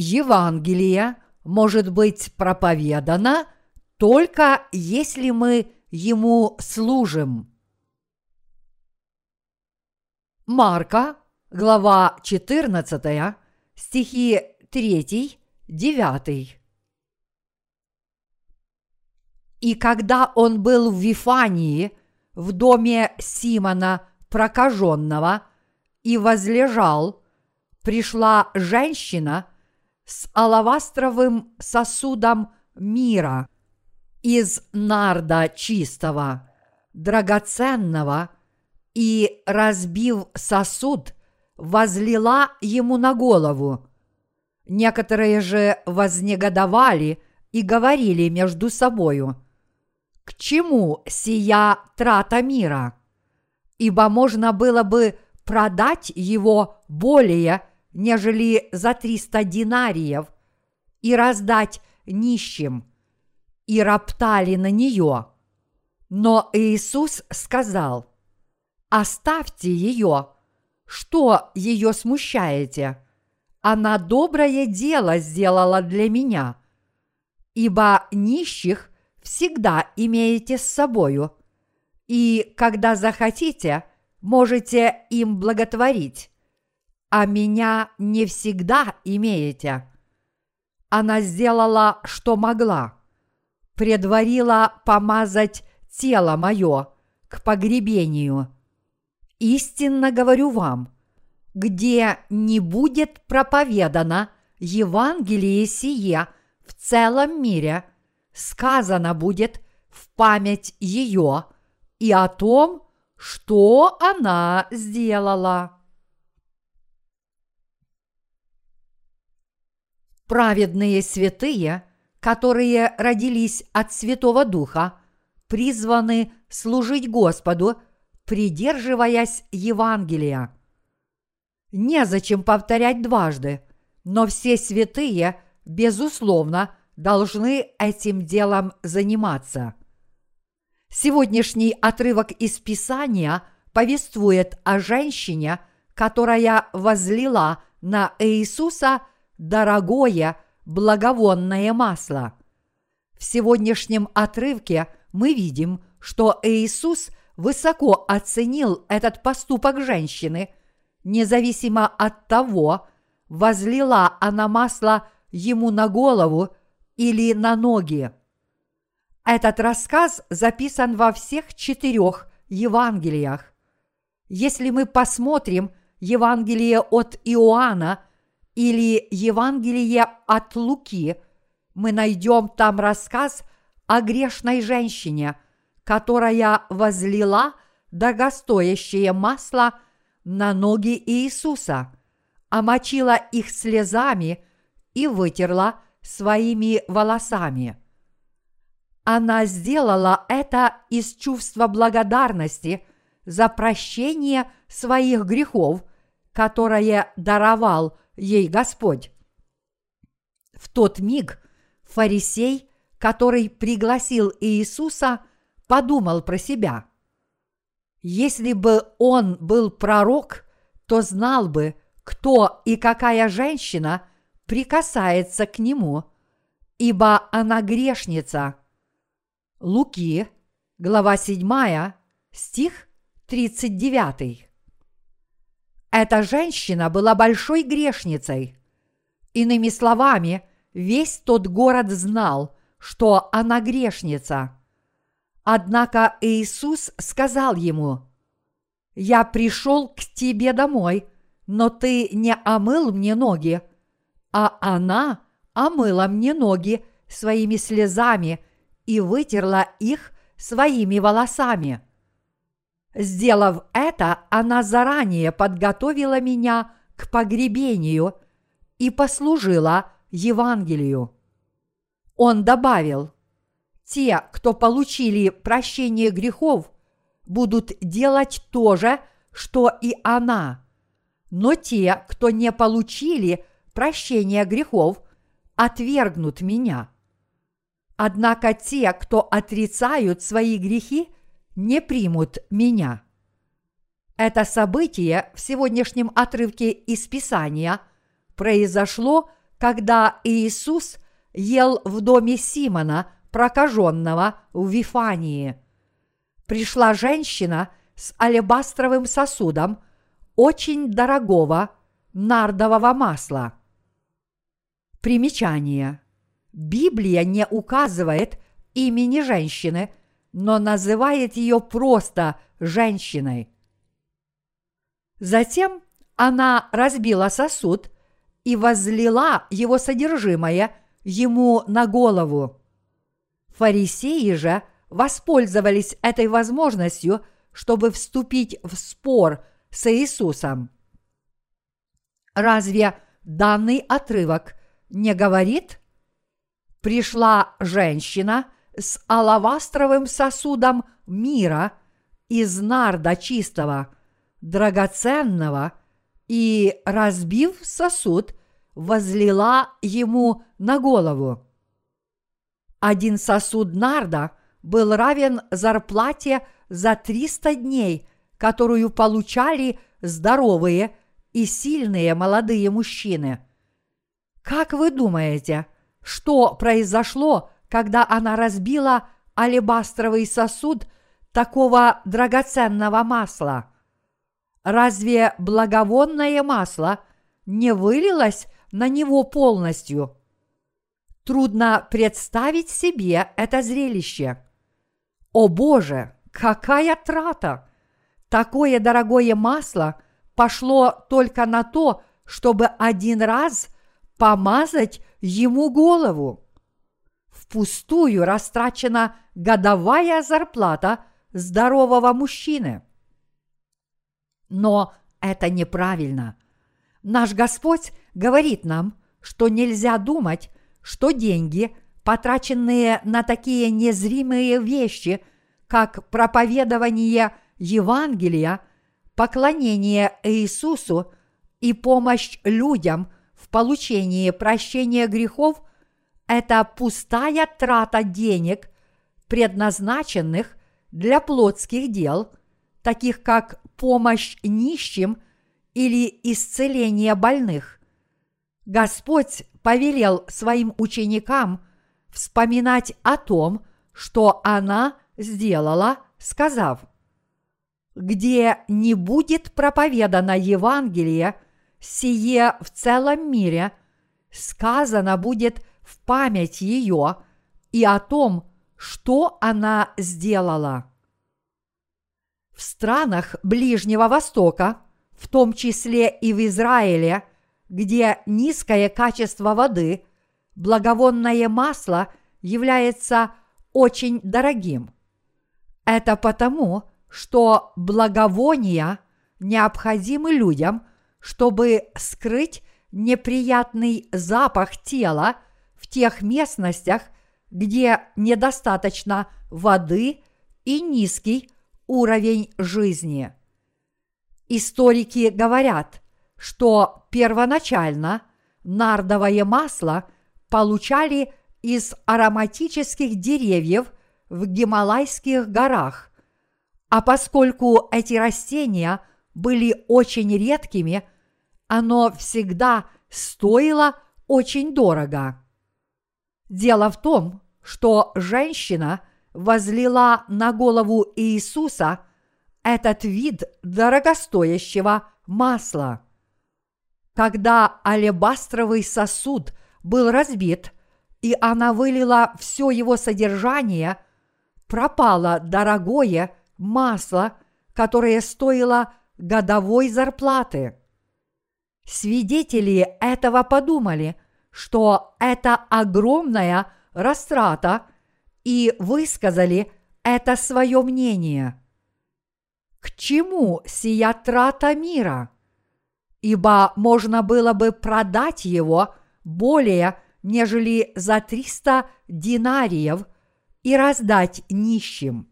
Евангелие может быть проповедано только если мы ему служим. Марка, глава 14, стихи 3, 9. И когда он был в Вифании, в доме Симона прокаженного, и возлежал, пришла женщина с алавастровым сосудом мира из нарда чистого, драгоценного, и, разбив сосуд, возлила ему на голову. Некоторые же вознегодовали и говорили между собою, «К чему сия трата мира? Ибо можно было бы продать его более, нежели за триста динариев, и раздать нищим, и роптали на нее. Но Иисус сказал, «Оставьте ее, что ее смущаете? Она доброе дело сделала для меня, ибо нищих всегда имеете с собою, и когда захотите – можете им благотворить, а меня не всегда имеете. Она сделала, что могла, предварила помазать тело мое к погребению. Истинно говорю вам, где не будет проповедано Евангелие сие в целом мире, сказано будет в память ее и о том, что она сделала. Праведные святые, которые родились от Святого Духа, призваны служить Господу, придерживаясь Евангелия. Незачем повторять дважды, но все святые, безусловно, должны этим делом заниматься – Сегодняшний отрывок из Писания повествует о женщине, которая возлила на Иисуса дорогое благовонное масло. В сегодняшнем отрывке мы видим, что Иисус высоко оценил этот поступок женщины, независимо от того, возлила она масло ему на голову или на ноги. Этот рассказ записан во всех четырех Евангелиях. Если мы посмотрим Евангелие от Иоанна или Евангелие от Луки, мы найдем там рассказ о грешной женщине, которая возлила дорогостоящее масло на ноги Иисуса, омочила их слезами и вытерла своими волосами – она сделала это из чувства благодарности за прощение своих грехов, которое даровал ей Господь. В тот миг фарисей, который пригласил Иисуса, подумал про себя. Если бы он был пророк, то знал бы, кто и какая женщина прикасается к нему, ибо она грешница – Луки, глава 7, стих 39. Эта женщина была большой грешницей. Иными словами, весь тот город знал, что она грешница. Однако Иисус сказал ему, «Я пришел к тебе домой, но ты не омыл мне ноги, а она омыла мне ноги своими слезами – и вытерла их своими волосами. Сделав это, она заранее подготовила меня к погребению и послужила Евангелию. Он добавил, те, кто получили прощение грехов, будут делать то же, что и она. Но те, кто не получили прощения грехов, отвергнут меня. Однако те, кто отрицают свои грехи, не примут меня. Это событие в сегодняшнем отрывке из Писания произошло, когда Иисус ел в доме Симона, прокаженного в Вифании. Пришла женщина с алебастровым сосудом очень дорогого нардового масла. Примечание. Библия не указывает имени женщины, но называет ее просто женщиной. Затем она разбила сосуд и возлила его содержимое ему на голову. Фарисеи же воспользовались этой возможностью, чтобы вступить в спор с Иисусом. Разве данный отрывок не говорит? Пришла женщина с алавастровым сосудом мира из нарда чистого, драгоценного, и, разбив сосуд, возлила ему на голову. Один сосуд нарда был равен зарплате за 300 дней, которую получали здоровые и сильные молодые мужчины. Как вы думаете, что произошло, когда она разбила алебастровый сосуд такого драгоценного масла? Разве благовонное масло не вылилось на него полностью? Трудно представить себе это зрелище. О Боже, какая трата! Такое дорогое масло пошло только на то, чтобы один раз помазать ему голову. Впустую растрачена годовая зарплата здорового мужчины. Но это неправильно. Наш Господь говорит нам, что нельзя думать, что деньги, потраченные на такие незримые вещи, как проповедование Евангелия, поклонение Иисусу и помощь людям в получении прощения грехов – это пустая трата денег, предназначенных для плотских дел, таких как помощь нищим или исцеление больных. Господь повелел своим ученикам вспоминать о том, что она сделала, сказав, «Где не будет проповедано Евангелие, сие в целом мире, сказано будет в память ее и о том, что она сделала». В странах Ближнего Востока, в том числе и в Израиле, где низкое качество воды, благовонное масло является очень дорогим. Это потому, что благовония необходимы людям, чтобы скрыть неприятный запах тела в тех местностях, где недостаточно воды и низкий уровень жизни. Историки говорят, что первоначально нардовое масло получали из ароматических деревьев в Гималайских горах, а поскольку эти растения были очень редкими, оно всегда стоило очень дорого. Дело в том, что женщина возлила на голову Иисуса этот вид дорогостоящего масла. Когда алебастровый сосуд был разбит, и она вылила все его содержание, пропало дорогое масло, которое стоило годовой зарплаты. Свидетели этого подумали, что это огромная растрата – и высказали это свое мнение. К чему сия трата мира? Ибо можно было бы продать его более, нежели за 300 динариев и раздать нищим.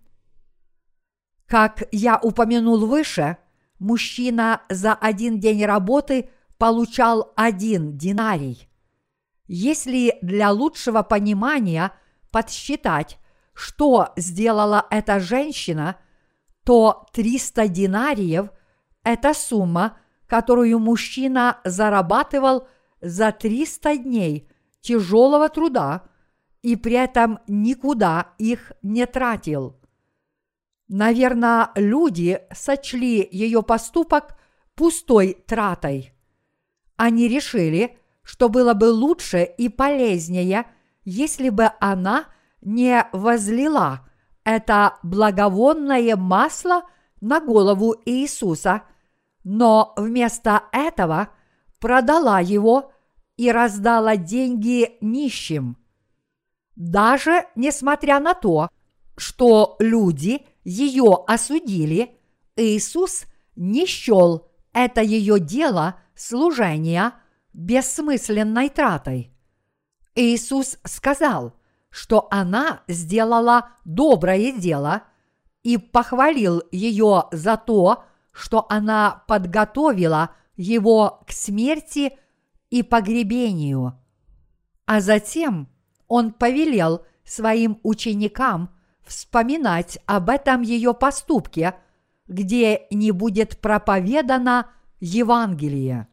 Как я упомянул выше, мужчина за один день работы получал один динарий. Если для лучшего понимания – подсчитать, что сделала эта женщина, то 300 динариев – это сумма, которую мужчина зарабатывал за 300 дней тяжелого труда и при этом никуда их не тратил. Наверное, люди сочли ее поступок пустой тратой. Они решили, что было бы лучше и полезнее, если бы она не возлила это благовонное масло на голову Иисуса, но вместо этого продала его и раздала деньги нищим. Даже несмотря на то, что люди ее осудили, Иисус не счел это ее дело служения бессмысленной тратой. Иисус сказал, что она сделала доброе дело и похвалил ее за то, что она подготовила его к смерти и погребению. А затем он повелел своим ученикам вспоминать об этом ее поступке, где не будет проповедано Евангелие.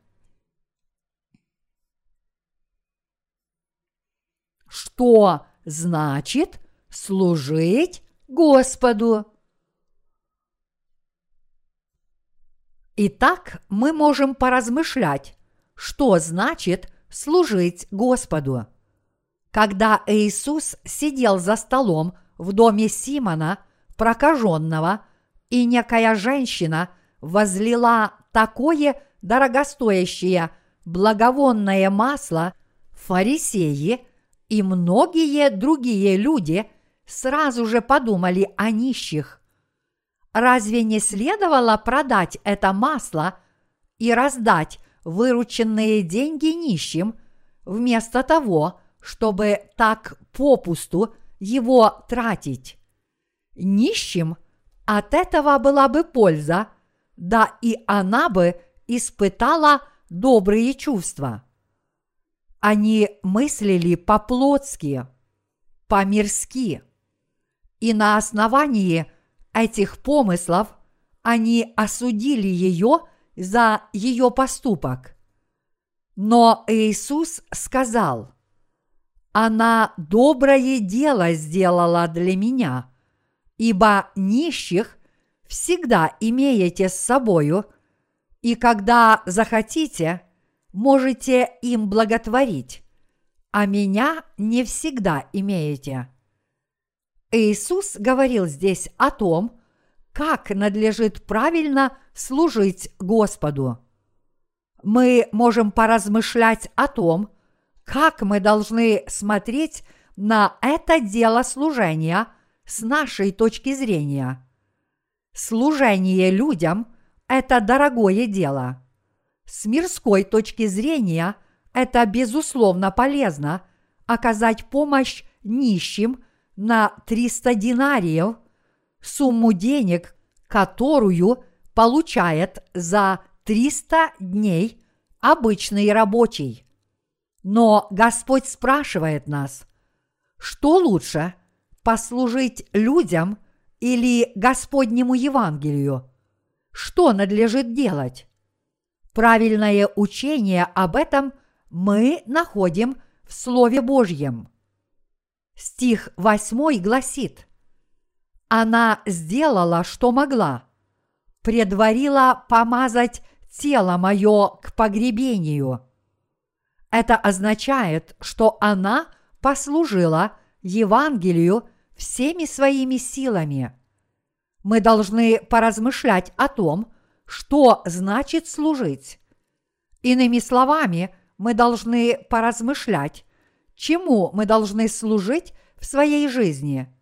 Что значит служить Господу? Итак, мы можем поразмышлять, что значит служить Господу. Когда Иисус сидел за столом в доме Симона, прокаженного, и некая женщина возлила такое дорогостоящее благовонное масло, фарисеи и многие другие люди сразу же подумали о нищих. Разве не следовало продать это масло и раздать вырученные деньги нищим, вместо того, чтобы так попусту его тратить. Нищим от этого была бы польза, да и она бы испытала добрые чувства. Они мыслили по-плотски, по-мирски, и на основании этих помыслов они осудили ее за ее поступок. Но Иисус сказал, она доброе дело сделала для меня, ибо нищих всегда имеете с собою, и когда захотите, можете им благотворить, а меня не всегда имеете. Иисус говорил здесь о том, как надлежит правильно служить Господу. Мы можем поразмышлять о том, как мы должны смотреть на это дело служения с нашей точки зрения. Служение людям – это дорогое дело. С мирской точки зрения это безусловно полезно оказать помощь нищим на 300 динариев, сумму денег, которую получает за 300 дней обычный рабочий. Но Господь спрашивает нас, что лучше – послужить людям или Господнему Евангелию? Что надлежит делать? Правильное учение об этом мы находим в Слове Божьем. Стих 8 гласит «Она сделала, что могла, предварила помазать тело мое к погребению» Это означает, что она послужила Евангелию всеми своими силами. Мы должны поразмышлять о том, что значит служить. Иными словами, мы должны поразмышлять, чему мы должны служить в своей жизни.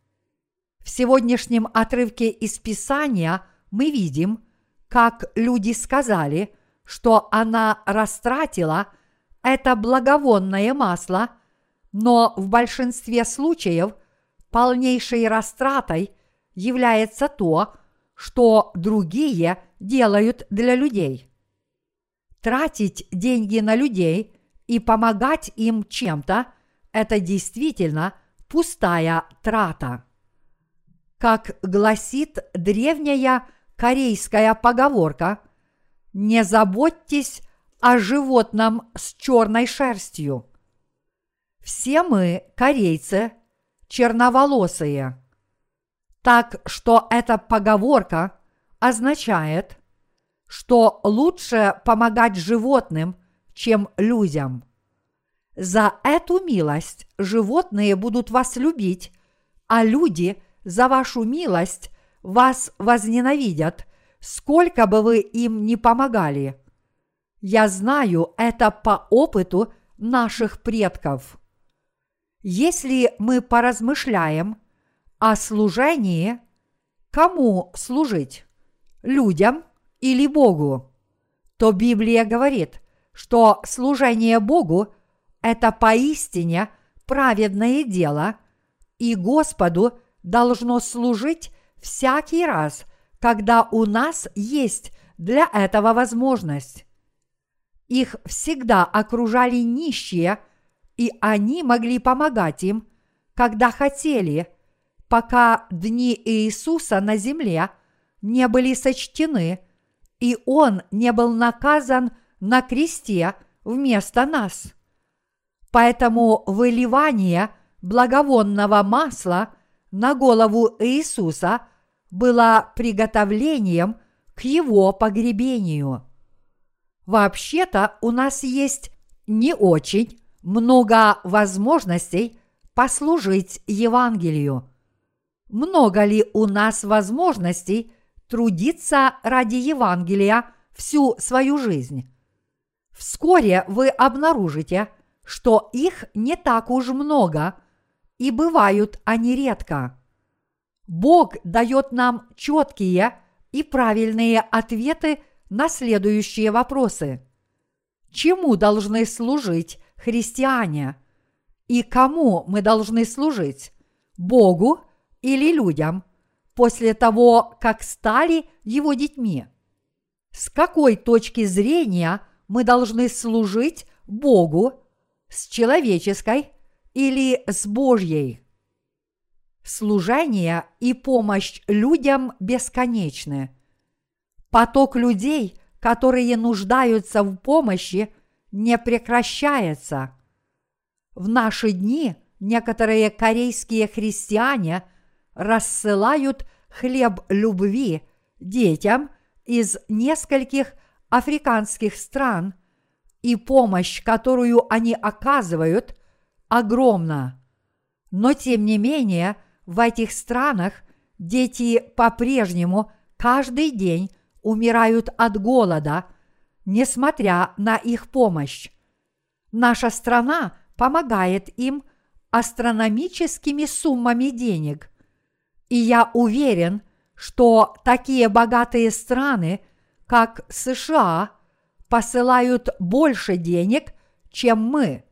В сегодняшнем отрывке из Писания мы видим, как люди сказали, что она растратила – это благовонное масло, но в большинстве случаев полнейшей растратой является то, что другие делают для людей. Тратить деньги на людей и помогать им чем-то – это действительно пустая трата. Как гласит древняя корейская поговорка, не заботьтесь о животном с черной шерстью. Все мы, корейцы, черноволосые. Так что эта поговорка означает, что лучше помогать животным, чем людям. За эту милость животные будут вас любить, а люди за вашу милость вас возненавидят, сколько бы вы им ни помогали. Я знаю это по опыту наших предков. Если мы поразмышляем о служении, кому служить? Людям или Богу? То Библия говорит, что служение Богу – это поистине праведное дело, и Господу должно служить всякий раз, когда у нас есть для этого возможность. Их всегда окружали нищие – и они могли помогать им, когда хотели, пока дни Иисуса на земле не были сочтены, и Он не был наказан на кресте вместо нас. Поэтому выливание благовонного масла на голову Иисуса было приготовлением к его погребению. Вообще-то у нас есть не очень много возможностей послужить Евангелию. Много ли у нас возможностей трудиться ради Евангелия всю свою жизнь? Вскоре вы обнаружите, что их не так уж много, и бывают они редко. Бог дает нам четкие и правильные ответы на следующие вопросы. Чему должны служить христиане. И кому мы должны служить? Богу или людям после того, как стали его детьми? С какой точки зрения мы должны служить Богу с человеческой или с Божьей? Служение и помощь людям бесконечны. Поток людей, которые нуждаются в помощи, не прекращается. В наши дни некоторые корейские христиане рассылают хлеб любви детям из нескольких африканских стран, и помощь, которую они оказывают, огромна. Но тем не менее, в этих странах дети по-прежнему каждый день умирают от голода – несмотря на их помощь. Наша страна помогает им астрономическими суммами денег. И я уверен, что такие богатые страны, как США, посылают больше денег, чем мы.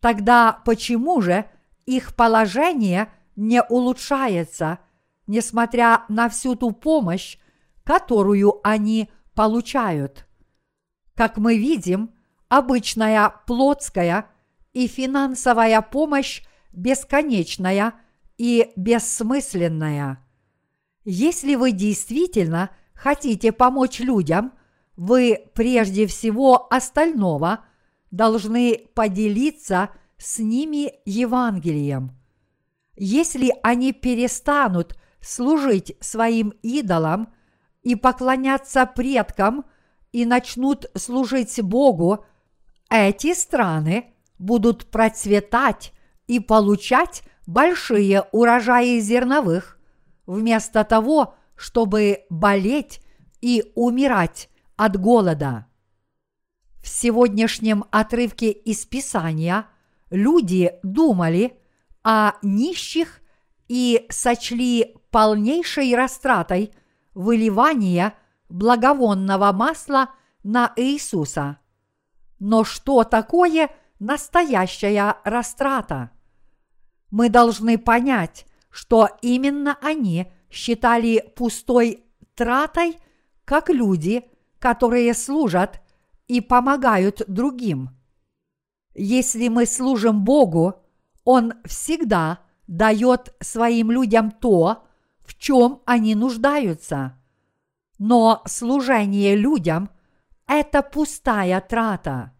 Тогда почему же их положение не улучшается, несмотря на всю ту помощь, которую они получают? Как мы видим, обычная плотская и финансовая помощь бесконечная и бессмысленная. Если вы действительно хотите помочь людям, вы прежде всего остального должны поделиться с ними Евангелием. Если они перестанут служить своим идолам и поклоняться предкам – и начнут служить Богу, эти страны будут процветать и получать большие урожаи зерновых, вместо того, чтобы болеть и умирать от голода. В сегодняшнем отрывке из Писания люди думали о нищих и сочли полнейшей растратой выливания – благовонного масла на Иисуса. Но что такое настоящая растрата? Мы должны понять, что именно они считали пустой тратой, как люди, которые служат и помогают другим. Если мы служим Богу, Он всегда дает своим людям то, в чем они нуждаются – но служение людям – это пустая трата.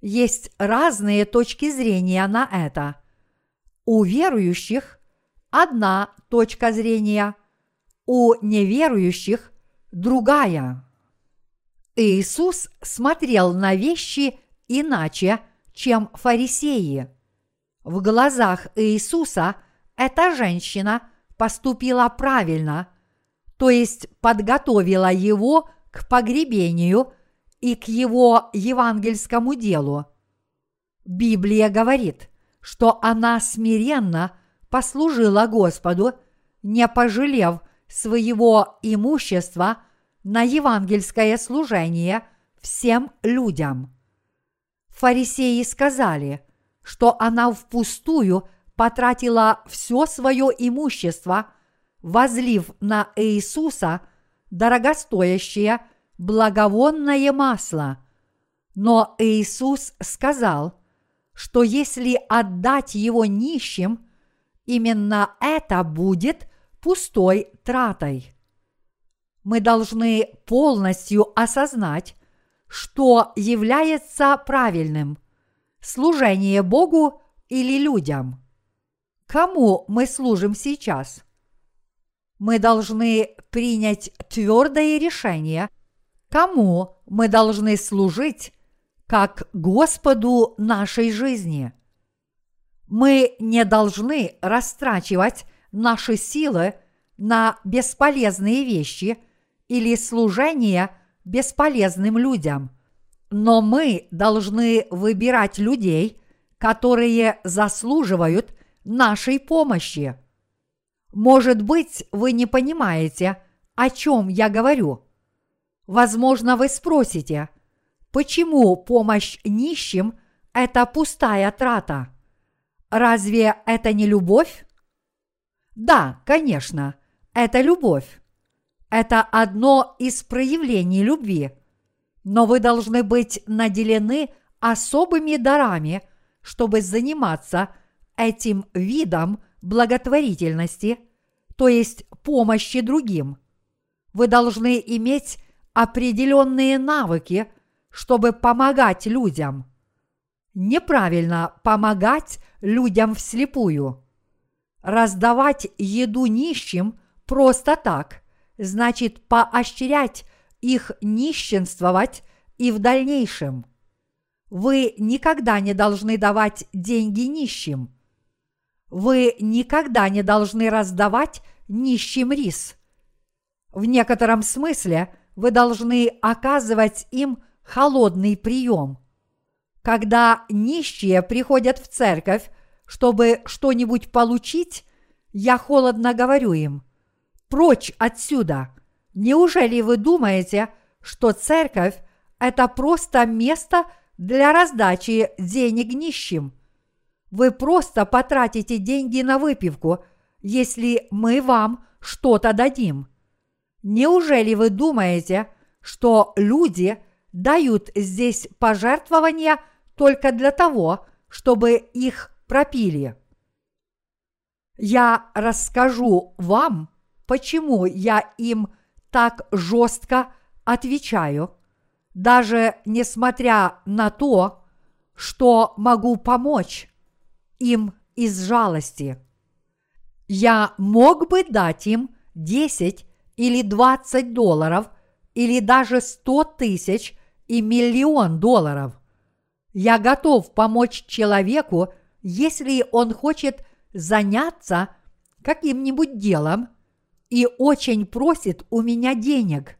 Есть разные точки зрения на это. У верующих одна точка зрения, у неверующих другая. Иисус смотрел на вещи иначе, чем фарисеи. В глазах Иисуса эта женщина поступила правильно, то есть подготовила его к погребению и к его евангельскому делу. Библия говорит, что она смиренно послужила Господу, не пожалев своего имущества на евангельское служение всем людям. Фарисеи сказали, что она впустую потратила все свое имущество, возлив на Иисуса дорогостоящее благовонное масло. Но Иисус сказал, что если отдать его нищим, именно это будет пустой тратой. Мы должны полностью осознать, что является правильным – служение Богу или людям. Кому мы служим сейчас? Мы должны принять твердое решение, кому мы должны служить как Господу нашей жизни. Мы не должны растрачивать наши силы на бесполезные вещи или служение бесполезным людям, но мы должны выбирать людей, которые заслуживают нашей помощи. Может быть, вы не понимаете, о чем я говорю. Возможно, вы спросите, почему помощь нищим – это пустая трата? Разве это не любовь? Да, конечно, это любовь. Это одно из проявлений любви. Но вы должны быть наделены особыми дарами, чтобы заниматься этим видом благотворительности, то есть помощи другим. Вы должны иметь определенные навыки, чтобы помогать людям. Неправильно помогать людям вслепую. Раздавать еду нищим просто так значит поощрять их нищенствовать и в дальнейшем. Вы никогда не должны давать деньги нищим. Вы никогда не должны раздавать нищим рис. В некотором смысле вы должны оказывать им холодный прием. Когда нищие приходят в церковь, чтобы что-нибудь получить, я холодно говорю им, прочь отсюда. Неужели вы думаете, что церковь – это просто место для раздачи денег нищим? Вы просто потратите деньги на выпивку, если мы вам что-то дадим. Неужели вы думаете, что люди дают здесь пожертвования только для того, чтобы их пропили. Я расскажу вам, почему я им так жестко отвечаю, даже несмотря на то, что могу помочь им из жалости. Я мог бы дать им 10 или 20 долларов или даже 100 тысяч и миллион долларов. Я готов помочь человеку, если он хочет заняться каким-нибудь делом и очень просит у меня денег.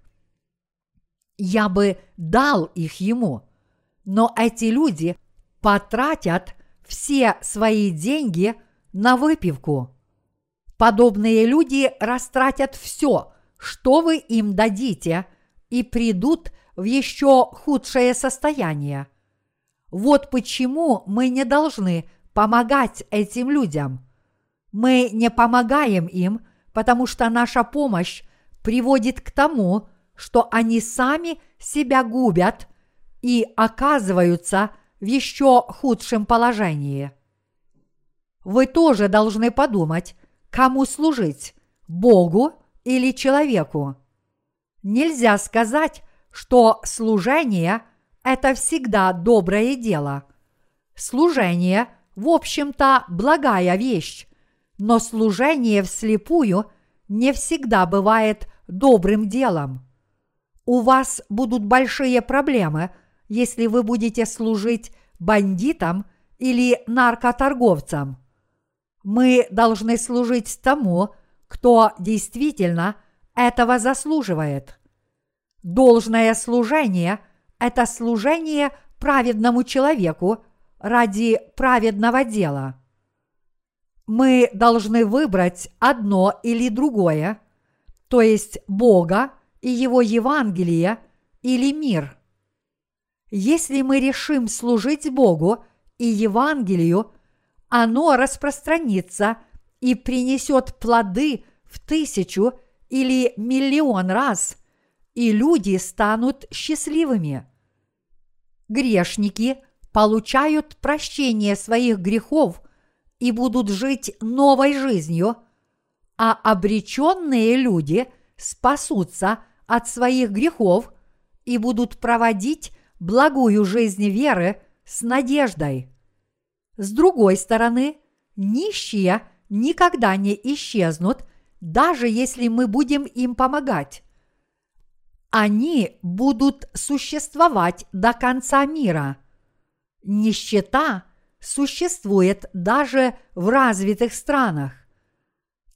Я бы дал их ему, но эти люди потратят все свои деньги на выпивку. Подобные люди растратят все, что вы им дадите, и придут в еще худшее состояние. Вот почему мы не должны помогать этим людям. Мы не помогаем им, потому что наша помощь приводит к тому, что они сами себя губят и оказываются в еще худшем положении. Вы тоже должны подумать, кому служить – Богу или человеку. Нельзя сказать, что служение – это всегда доброе дело. Служение, в общем-то, благая вещь, но служение вслепую не всегда бывает добрым делом. У вас будут большие проблемы, если вы будете служить бандитам или наркоторговцам. Мы должны служить тому, кто действительно этого заслуживает. Должное служение – это служение праведному человеку ради праведного дела. Мы должны выбрать одно или другое, то есть Бога и Его Евангелие или мир. Если мы решим служить Богу и Евангелию, оно распространится и принесет плоды в тысячу или миллион раз, и люди станут счастливыми. Грешники получают прощение своих грехов и будут жить новой жизнью, а обреченные люди спасутся от своих грехов и будут проводить благую жизнь веры с надеждой. С другой стороны, нищие никогда не исчезнут, даже если мы будем им помогать. Они будут существовать до конца мира. Нищета существует даже в развитых странах.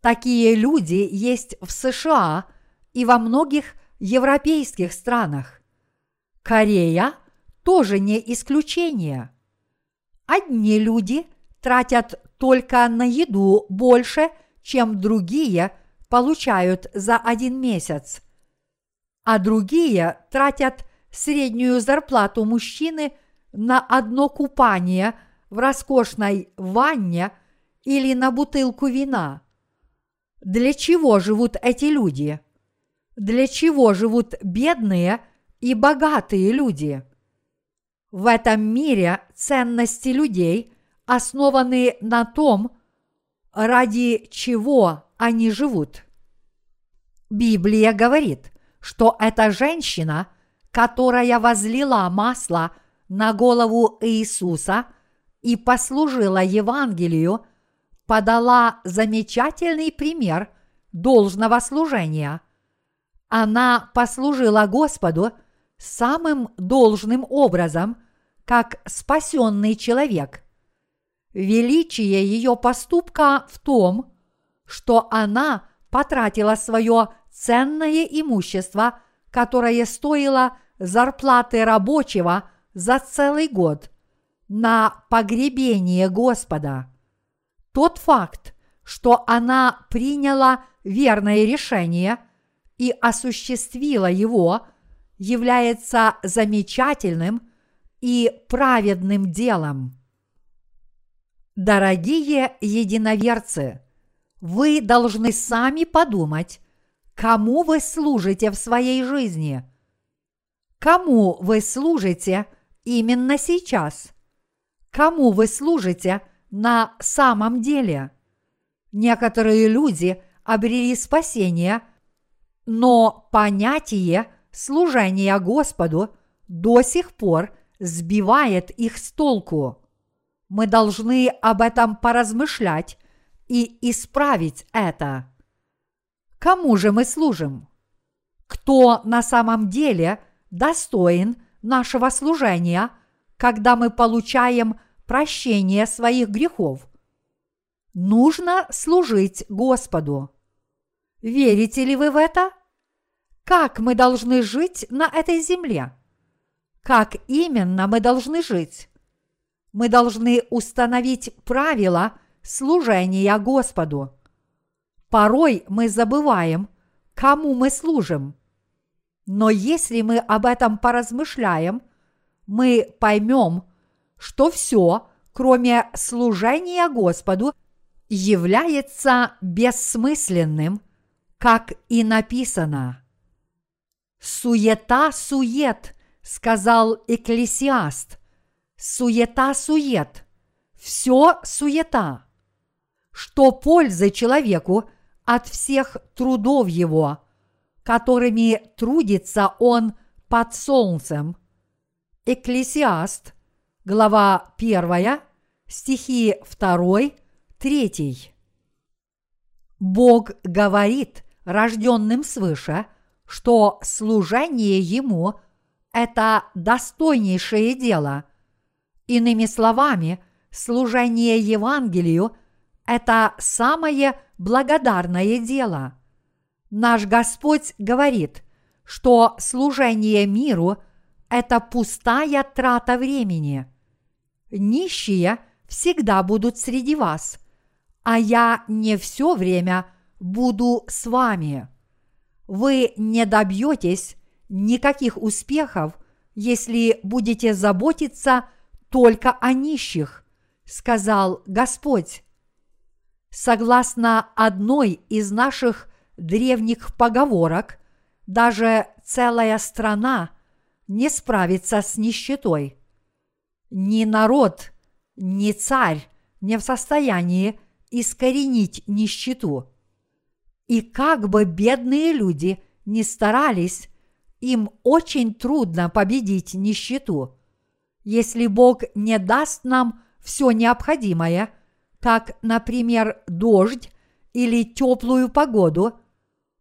Такие люди есть в США и во многих европейских странах. Корея тоже не исключение. Одни люди тратят только на еду больше, чем другие получают за один месяц, а другие тратят среднюю зарплату мужчины на одно купание в роскошной ванне или на бутылку вина. Для чего живут эти люди? Для чего живут бедные и богатые люди? В этом мире ценности людей основаны на том, ради чего они живут. Библия говорит, что эта женщина, которая возлила масло на голову Иисуса и послужила Евангелию, подала замечательный пример должного служения. Она послужила Господу самым должным образом, как спасенный человек. Величие ее поступка в том, что она потратила свое ценное имущество, которое стоило зарплаты рабочего за целый год, на погребение Господа. Тот факт, что она приняла верное решение и осуществила его, является замечательным и праведным делом. Дорогие единоверцы, вы должны сами подумать, кому вы служите в своей жизни. Кому вы служите именно сейчас? Кому вы служите на самом деле? Некоторые люди обрели спасение, но понятие служения Господу до сих пор сбивает их с толку. Мы должны об этом поразмышлять и исправить это. Кому же мы служим? Кто на самом деле достоин нашего служения, когда мы получаем прощение своих грехов? Нужно служить Господу. Верите ли вы в это? Как мы должны жить на этой земле? Как именно мы должны жить? Мы должны установить правила служения Господу. Порой мы забываем, кому мы служим. Но если мы об этом поразмышляем, мы поймем, что все, кроме служения Господу, является бессмысленным, как и написано. Суета-сует, сказал Экклесиаст. Суета-сует. Все суета. Что пользы человеку от всех трудов его, которыми трудится он под солнцем. Экклесиаст, глава 1, стихи 2, 3. Бог говорит рожденным свыше, что служение Ему – это достойнейшее дело. Иными словами, служение Евангелию – это самое благодарное дело. Наш Господь говорит, что служение миру – это пустая трата времени. Нищие всегда будут среди вас, а я не все время буду с вами. Вы не добьетесь никаких успехов, если будете заботиться только о нищих, сказал Господь. Согласно одной из наших древних поговорок, даже целая страна не справится с нищетой. Ни народ, ни царь не в состоянии искоренить нищету. И как бы бедные люди ни старались, им очень трудно победить нищету. Если Бог не даст нам все необходимое, как, например, дождь или теплую погоду,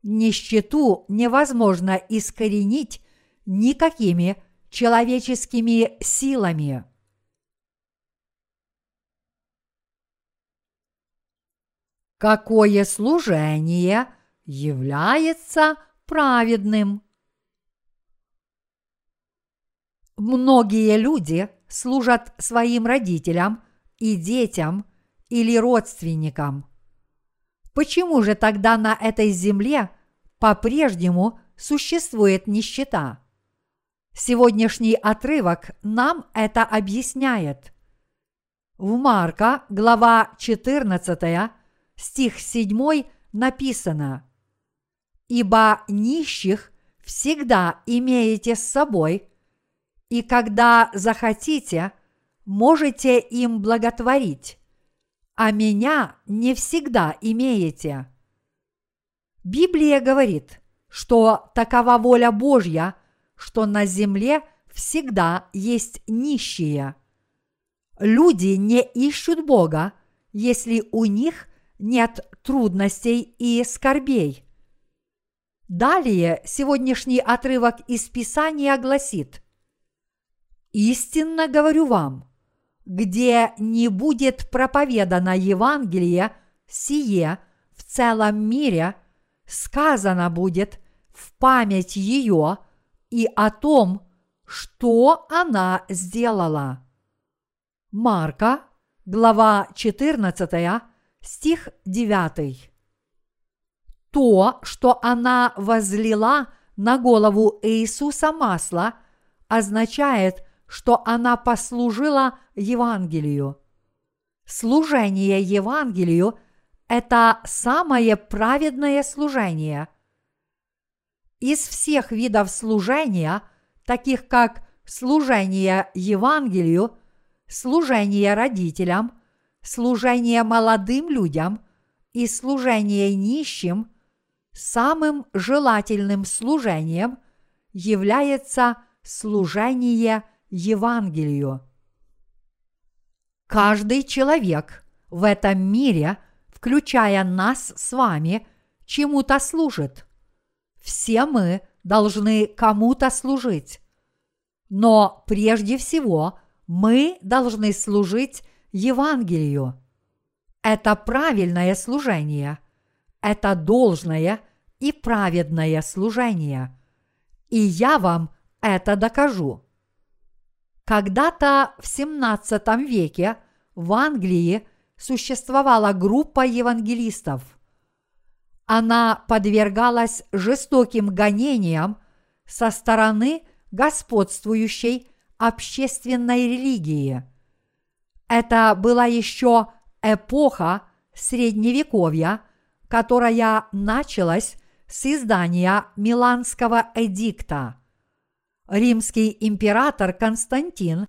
нищету невозможно искоренить никакими человеческими силами. какое служение является праведным. Многие люди служат своим родителям и детям или родственникам. Почему же тогда на этой земле по-прежнему существует нищета? Сегодняшний отрывок нам это объясняет. В Марка, глава 14, стих 7 написано «Ибо нищих всегда имеете с собой, и когда захотите, можете им благотворить, а меня не всегда имеете». Библия говорит, что такова воля Божья, что на земле всегда есть нищие. Люди не ищут Бога, если у них нет трудностей и скорбей. Далее сегодняшний отрывок из Писания гласит «Истинно говорю вам, где не будет проповедано Евангелие сие в целом мире, сказано будет в память ее и о том, что она сделала». Марка, глава 14, стих 9. То, что она возлила на голову Иисуса масло, означает, что она послужила Евангелию. Служение Евангелию – это самое праведное служение. Из всех видов служения, таких как служение Евангелию, служение родителям – служение молодым людям и служение нищим, самым желательным служением является служение Евангелию. Каждый человек в этом мире, включая нас с вами, чему-то служит. Все мы должны кому-то служить. Но прежде всего мы должны служить Евангелию. Это правильное служение. Это должное и праведное служение. И я вам это докажу. Когда-то в 17 веке в Англии существовала группа евангелистов. Она подвергалась жестоким гонениям со стороны господствующей общественной религии – это была еще эпоха Средневековья, которая началась с издания Миланского эдикта. Римский император Константин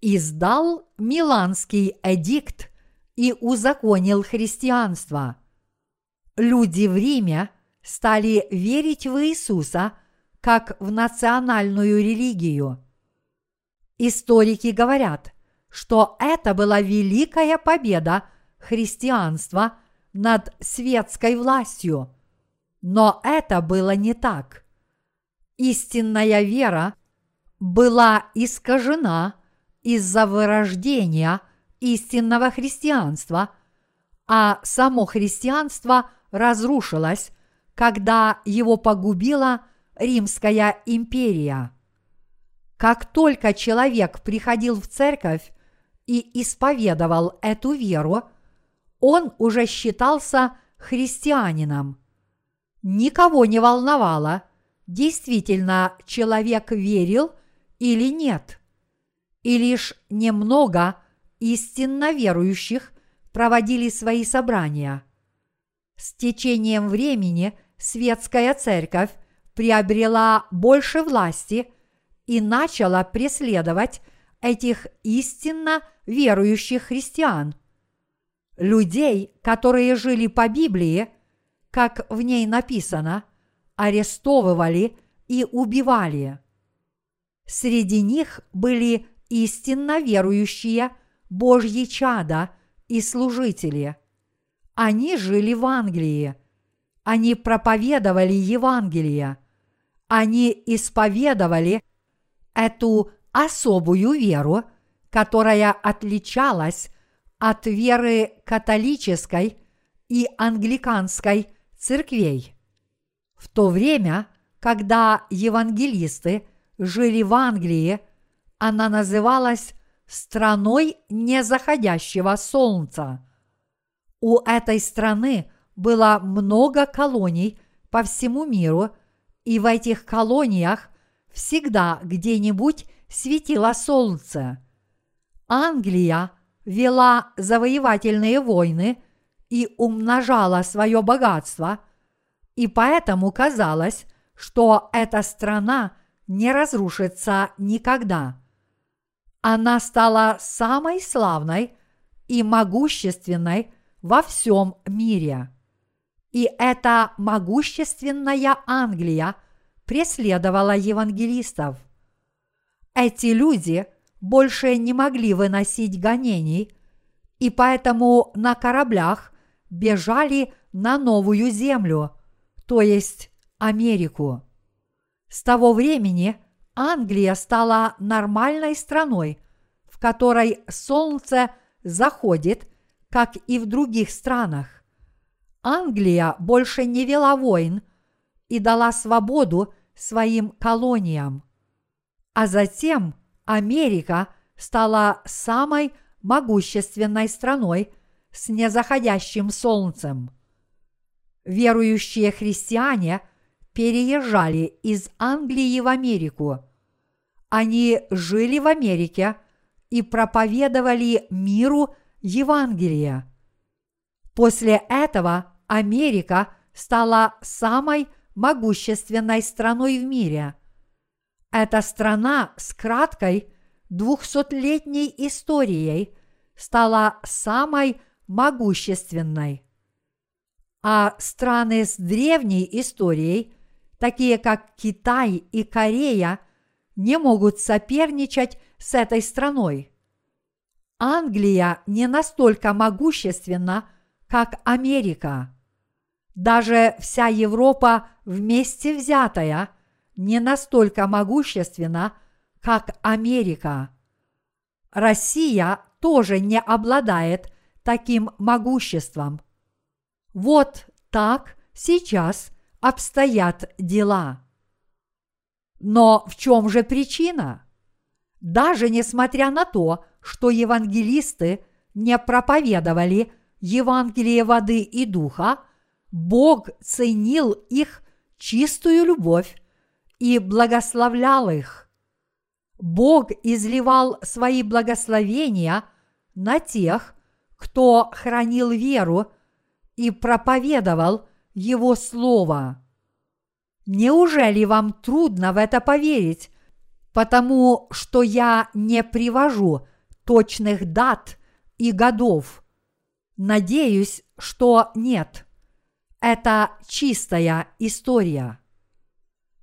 издал Миланский эдикт и узаконил христианство. Люди в Риме стали верить в Иисуса как в национальную религию. Историки говорят, что это была великая победа христианства над светской властью. Но это было не так. Истинная вера была искажена из-за вырождения истинного христианства, а само христианство разрушилось, когда его погубила Римская империя. Как только человек приходил в церковь и исповедовал эту веру, он уже считался христианином. Никого не волновало, действительно человек верил или нет. И лишь немного истинно верующих проводили свои собрания. С течением времени светская церковь приобрела больше власти и начала преследовать этих истинно верующих христиан. Людей, которые жили по Библии, как в ней написано, арестовывали и убивали. Среди них были истинно верующие Божьи чада и служители. Они жили в Англии. Они проповедовали Евангелие. Они исповедовали эту особую веру, которая отличалась от веры католической и англиканской церквей. В то время, когда евангелисты жили в Англии, она называлась страной незаходящего солнца. У этой страны было много колоний по всему миру, и в этих колониях всегда где-нибудь светило солнце. Англия вела завоевательные войны и умножала свое богатство, и поэтому казалось, что эта страна не разрушится никогда. Она стала самой славной и могущественной во всем мире. И эта могущественная Англия преследовала евангелистов. Эти люди больше не могли выносить гонений, и поэтому на кораблях бежали на новую землю, то есть Америку. С того времени Англия стала нормальной страной, в которой солнце заходит, как и в других странах. Англия больше не вела войн и дала свободу своим колониям. А затем Америка стала самой могущественной страной с незаходящим солнцем. Верующие христиане – переезжали из Англии в Америку. Они жили в Америке и проповедовали миру Евангелие. После этого Америка стала самой могущественной страной в мире. Эта страна с краткой двухсотлетней историей стала самой могущественной. А страны с древней историей такие как Китай и Корея, не могут соперничать с этой страной. Англия не настолько могущественна, как Америка. Даже вся Европа вместе взятая не настолько могущественна, как Америка. Россия тоже не обладает таким могуществом. Вот так сейчас обстоят дела. Но в чем же причина? Даже несмотря на то, что евангелисты не проповедовали Евангелие воды и духа, Бог ценил их чистую любовь и благословлял их. Бог изливал свои благословения на тех, кто хранил веру и проповедовал его Слово. Неужели вам трудно в это поверить, потому что я не привожу точных дат и годов? Надеюсь, что нет. Это чистая история.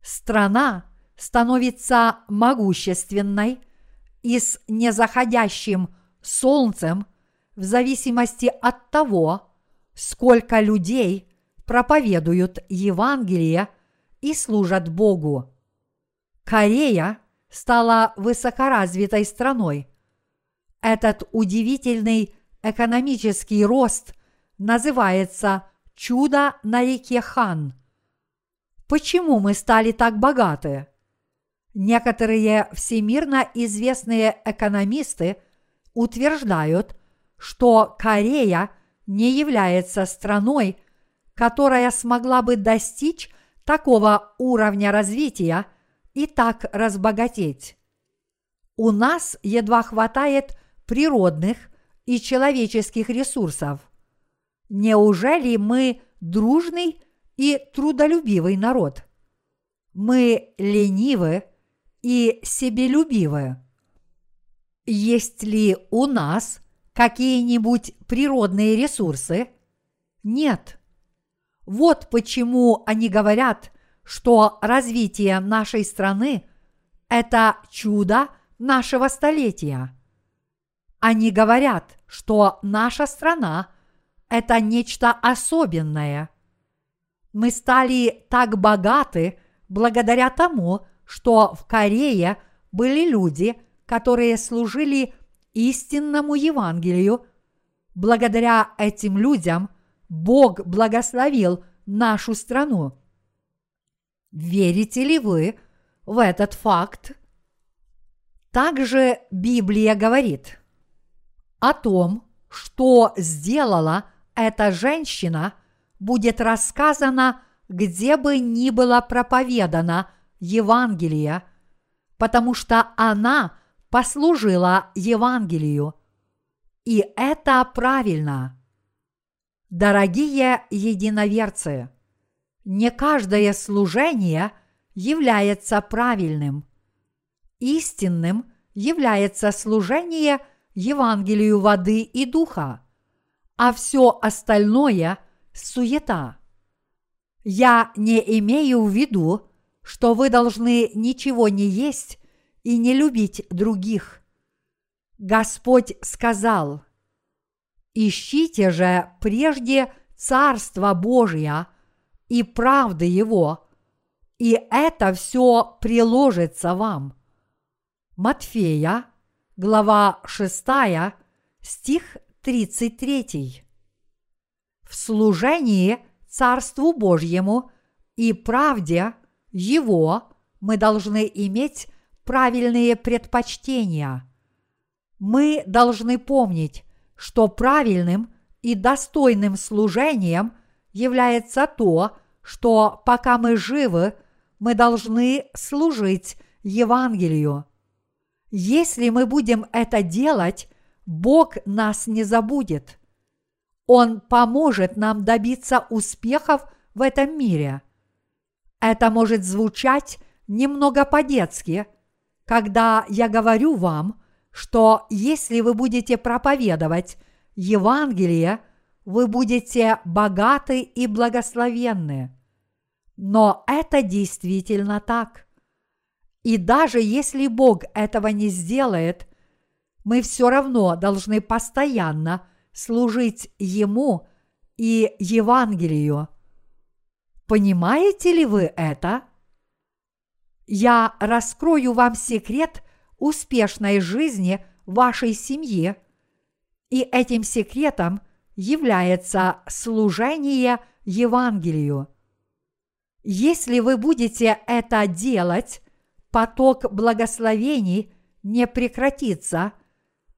Страна становится могущественной и с незаходящим солнцем в зависимости от того, сколько людей проповедуют Евангелие и служат Богу. Корея стала высокоразвитой страной. Этот удивительный экономический рост называется чудо на реке Хан. Почему мы стали так богаты? Некоторые всемирно известные экономисты утверждают, что Корея не является страной, которая смогла бы достичь такого уровня развития и так разбогатеть. У нас едва хватает природных и человеческих ресурсов. Неужели мы дружный и трудолюбивый народ? Мы ленивы и себелюбивы. Есть ли у нас какие-нибудь природные ресурсы? Нет. Вот почему они говорят, что развитие нашей страны – это чудо нашего столетия. Они говорят, что наша страна – это нечто особенное. Мы стали так богаты благодаря тому, что в Корее были люди, которые служили истинному Евангелию. Благодаря этим людям Бог благословил нашу страну. Верите ли вы в этот факт? Также Библия говорит о том, что сделала эта женщина, будет рассказано, где бы ни было проповедано Евангелие, потому что она послужила Евангелию. И это правильно. Дорогие единоверцы, не каждое служение является правильным. Истинным является служение Евангелию воды и духа, а все остальное – суета. Я не имею в виду, что вы должны ничего не есть и не любить других. Господь сказал, «Ищите же прежде Царство Божие и правды Его, и это все приложится вам». Матфея, глава 6, стих 33. В служении Царству Божьему и правде Его мы должны иметь правильные предпочтения. Мы должны помнить, что правильным и достойным служением является то, что пока мы живы, мы должны служить Евангелию. Если мы будем это делать, Бог нас не забудет. Он поможет нам добиться успехов в этом мире. Это может звучать немного по-детски – когда я говорю вам, что если вы будете проповедовать Евангелие, вы будете богаты и благословенны. Но это действительно так. И даже если Бог этого не сделает, мы все равно должны постоянно служить Ему и Евангелию. Понимаете ли вы это? Я раскрою вам секрет успешной жизни вашей семьи, и этим секретом является служение Евангелию. Если вы будете это делать, поток благословений не прекратится,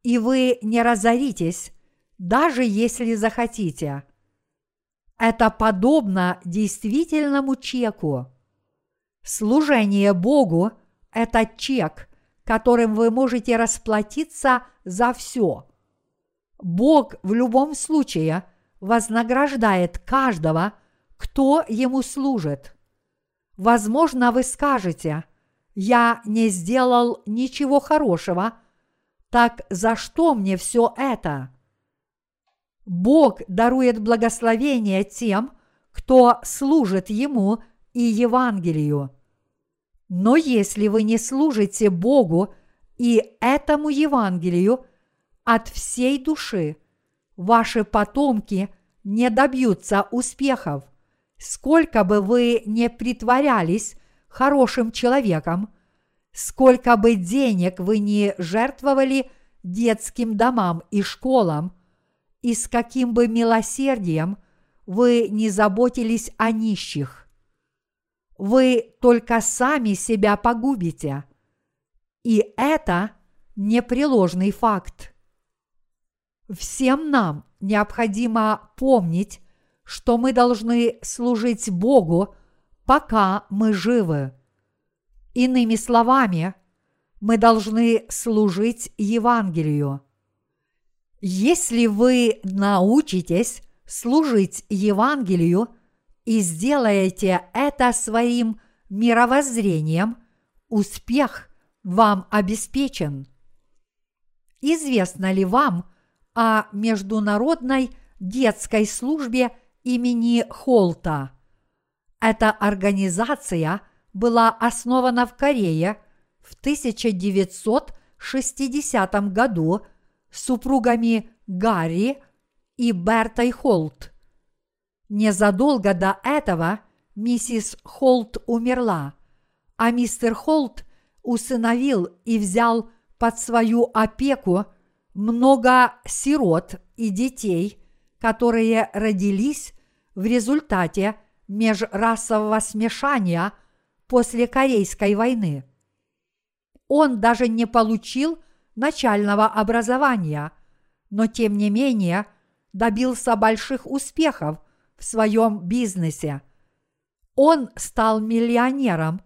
и вы не разоритесь, даже если захотите. Это подобно действительному чеку. Служение Богу – это чек, которым вы можете расплатиться за все. Бог в любом случае вознаграждает каждого, кто ему служит. Возможно, вы скажете, я не сделал ничего хорошего, так за что мне все это? Бог дарует благословение тем, кто служит Ему – и Евангелию. Но если вы не служите Богу и этому Евангелию от всей души, ваши потомки не добьются успехов. Сколько бы вы не притворялись хорошим человеком, сколько бы денег вы не жертвовали детским домам и школам, и с каким бы милосердием вы не заботились о нищих. Вы только сами себя погубите. И это непреложный факт. Всем нам необходимо помнить, что мы должны служить Богу, пока мы живы. Иными словами, мы должны служить Евангелию. Если вы научитесь служить Евангелию и сделаете это своим мировоззрением, успех вам обеспечен. Известно ли вам о международной детской службе имени Холта? Эта организация была основана в Корее в 1960 году супругами Гарри и Бертой Холт. Незадолго до этого миссис Холт умерла, а мистер Холт усыновил и взял под свою опеку много сирот и детей, которые родились в результате межрасового смешания после Корейской войны. Он даже не получил начального образования, но тем не менее добился больших успехов в своем бизнесе. Он стал миллионером,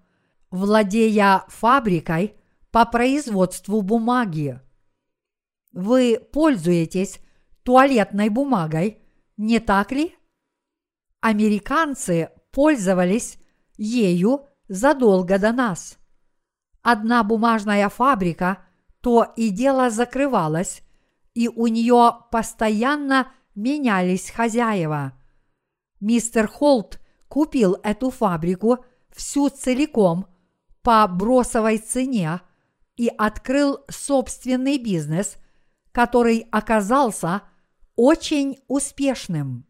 владея фабрикой по производству бумаги. Вы пользуетесь туалетной бумагой, не так ли? Американцы пользовались ею задолго до нас. Одна бумажная фабрика то и дело закрывалась, и у нее постоянно менялись хозяева. Мистер Холт купил эту фабрику всю целиком по бросовой цене и открыл собственный бизнес, который оказался очень успешным.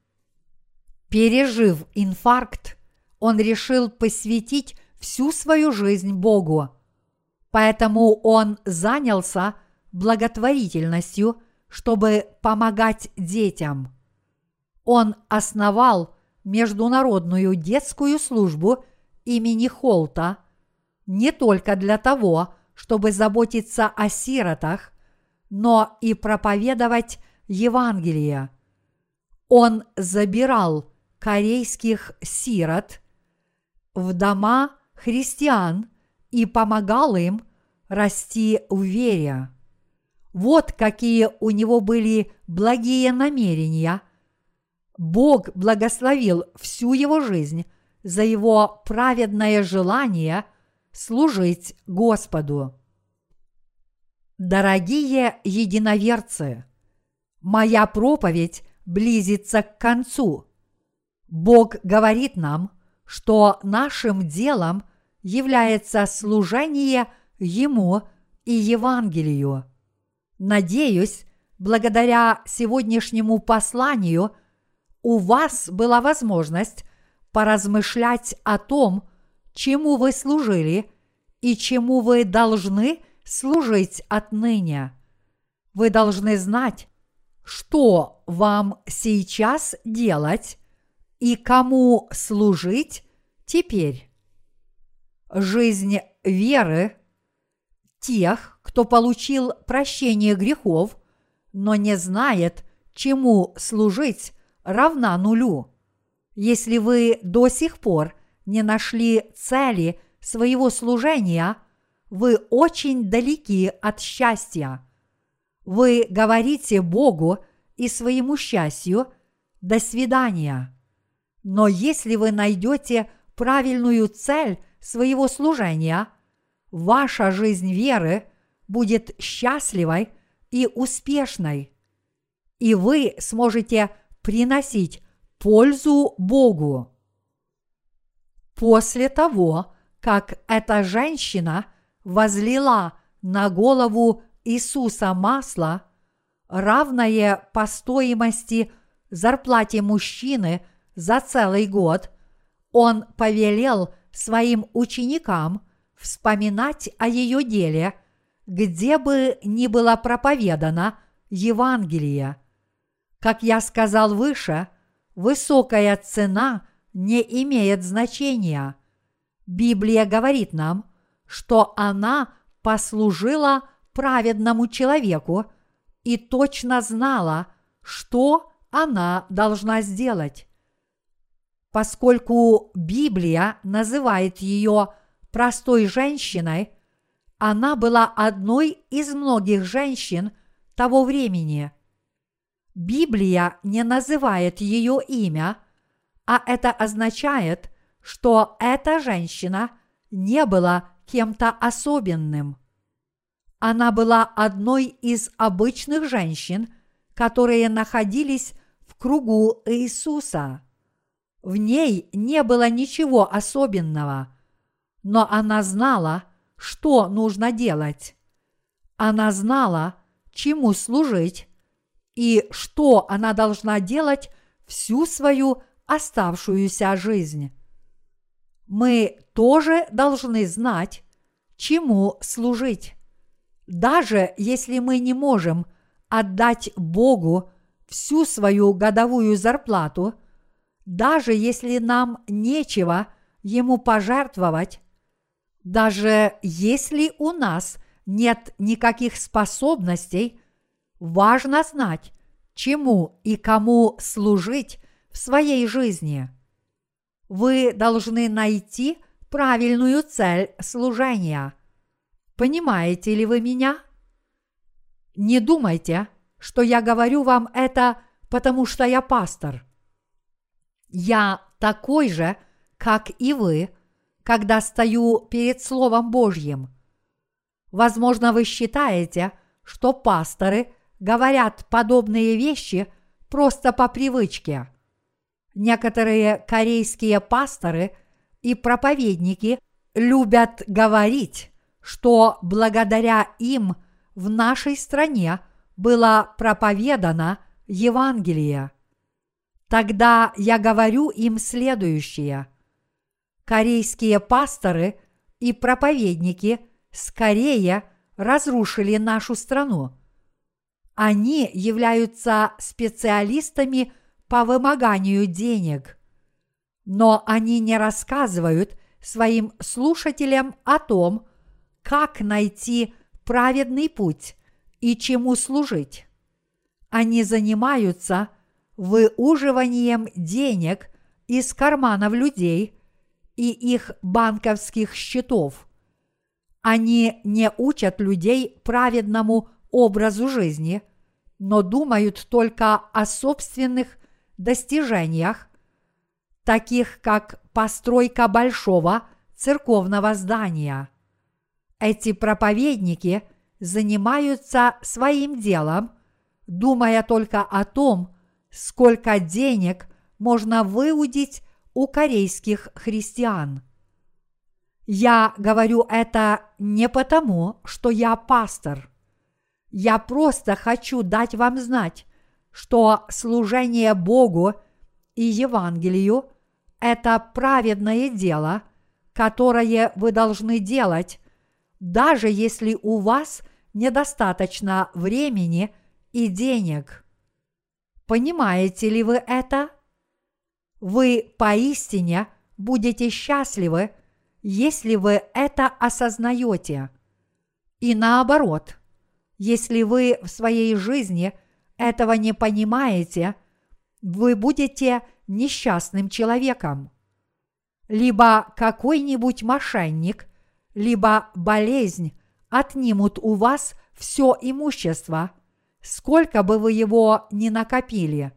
Пережив инфаркт, он решил посвятить всю свою жизнь Богу. Поэтому он занялся благотворительностью, чтобы помогать детям. Он основал Международную детскую службу имени Холта не только для того, чтобы заботиться о сиротах, но и проповедовать Евангелие. Он забирал корейских сирот в дома христиан и помогал им расти в вере. Вот какие у него были благие намерения. Бог благословил всю его жизнь за его праведное желание служить Господу. Дорогие единоверцы, моя проповедь близится к концу. Бог говорит нам, что нашим делом является служение Ему и Евангелию. Надеюсь, благодаря сегодняшнему посланию у вас была возможность поразмышлять о том, чему вы служили и чему вы должны служить отныне. Вы должны знать, что вам сейчас делать и кому служить теперь. Жизнь веры тех, кто получил прощение грехов, но не знает, чему служить, равна нулю. Если вы до сих пор не нашли цели своего служения, вы очень далеки от счастья. Вы говорите Богу и своему счастью «до свидания». Но если вы найдете правильную цель своего служения, ваша жизнь веры будет счастливой и успешной, и вы сможете приносить пользу Богу. После того, как эта женщина возлила на голову Иисуса масло, равное по стоимости зарплате мужчины за целый год, он повелел своим ученикам вспоминать о ее деле, где бы ни было проповедано Евангелие. Как я сказал выше, высокая цена не имеет значения. Библия говорит нам, что она послужила праведному человеку и точно знала, что она должна сделать. Поскольку Библия называет ее простой женщиной, она была одной из многих женщин того времени. Библия не называет ее имя, а это означает, что эта женщина не была кем-то особенным. Она была одной из обычных женщин, которые находились в кругу Иисуса. В ней не было ничего особенного, но она знала, что нужно делать. Она знала, чему служить и что она должна делать всю свою оставшуюся жизнь. Мы тоже должны знать, чему служить. Даже если мы не можем отдать Богу всю свою годовую зарплату, даже если нам нечего Ему пожертвовать, даже если у нас нет никаких способностей, важно знать, чему и кому служить в своей жизни. Вы должны найти правильную цель служения. Понимаете ли вы меня? Не думайте, что я говорю вам это, потому что я пастор. Я такой же, как и вы, когда стою перед Словом Божьим. Возможно, вы считаете, что пасторы говорят подобные вещи просто по привычке. Некоторые корейские пасторы и проповедники любят говорить, что благодаря им в нашей стране было проповедано Евангелие. Тогда я говорю им следующее. Корейские пасторы и проповедники скорее разрушили нашу страну. Они являются специалистами – по вымоганию денег. Но они не рассказывают своим слушателям о том, как найти праведный путь и чему служить. Они занимаются выуживанием денег из карманов людей и их банковских счетов. Они не учат людей праведному образу жизни, но думают только о собственных достижениях, таких как постройка большого церковного здания. Эти проповедники занимаются своим делом, думая только о том, сколько денег можно выудить у корейских христиан. Я говорю это не потому, что я пастор. Я просто хочу дать вам знать, что служение Богу и Евангелию – это праведное дело, которое вы должны делать, даже если у вас недостаточно времени и денег. Понимаете ли вы это? Вы поистине будете счастливы, если вы это осознаете. И наоборот, если вы в своей жизни – этого не понимаете, вы будете несчастным человеком. Либо какой-нибудь мошенник, либо болезнь отнимут у вас все имущество, сколько бы вы его ни накопили.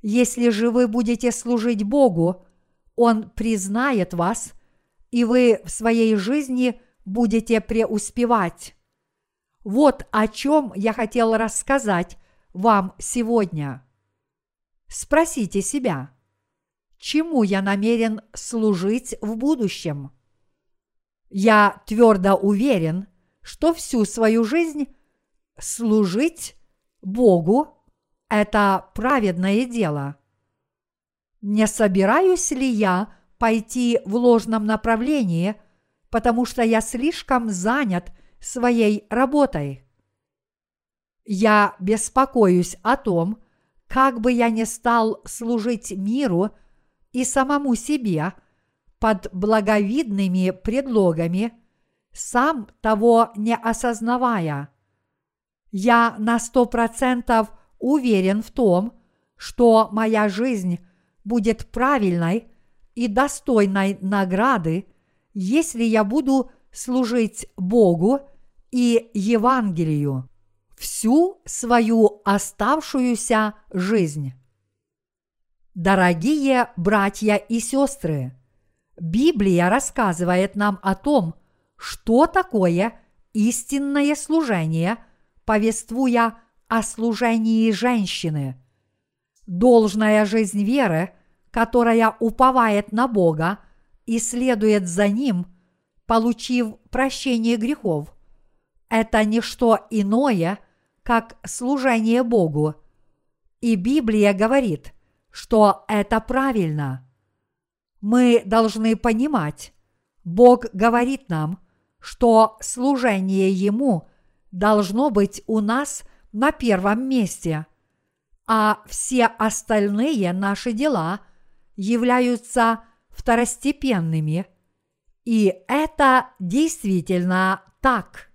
Если же вы будете служить Богу, Он признает вас, и вы в своей жизни будете преуспевать. Вот о чем я хотел рассказать вам сегодня. Спросите себя, чему я намерен служить в будущем? Я твердо уверен, что всю свою жизнь служить Богу – это праведное дело. Не собираюсь ли я пойти в ложном направлении, потому что я слишком занят своей работой? Я беспокоюсь о том, как бы я ни стал служить миру и самому себе под благовидными предлогами, сам того не осознавая. Я на сто процентов уверен в том, что моя жизнь будет правильной и достойной награды, если я буду служить Богу и Евангелию всю свою оставшуюся жизнь. Дорогие братья и сестры, Библия рассказывает нам о том, что такое истинное служение, повествуя о служении женщины. Должная жизнь веры, которая уповает на Бога и следует за Ним, получив прощение грехов, это не что иное, как служение Богу. И Библия говорит, что это правильно. Мы должны понимать, Бог говорит нам, что служение Ему должно быть у нас на первом месте, а все остальные наши дела являются второстепенными. И это действительно так.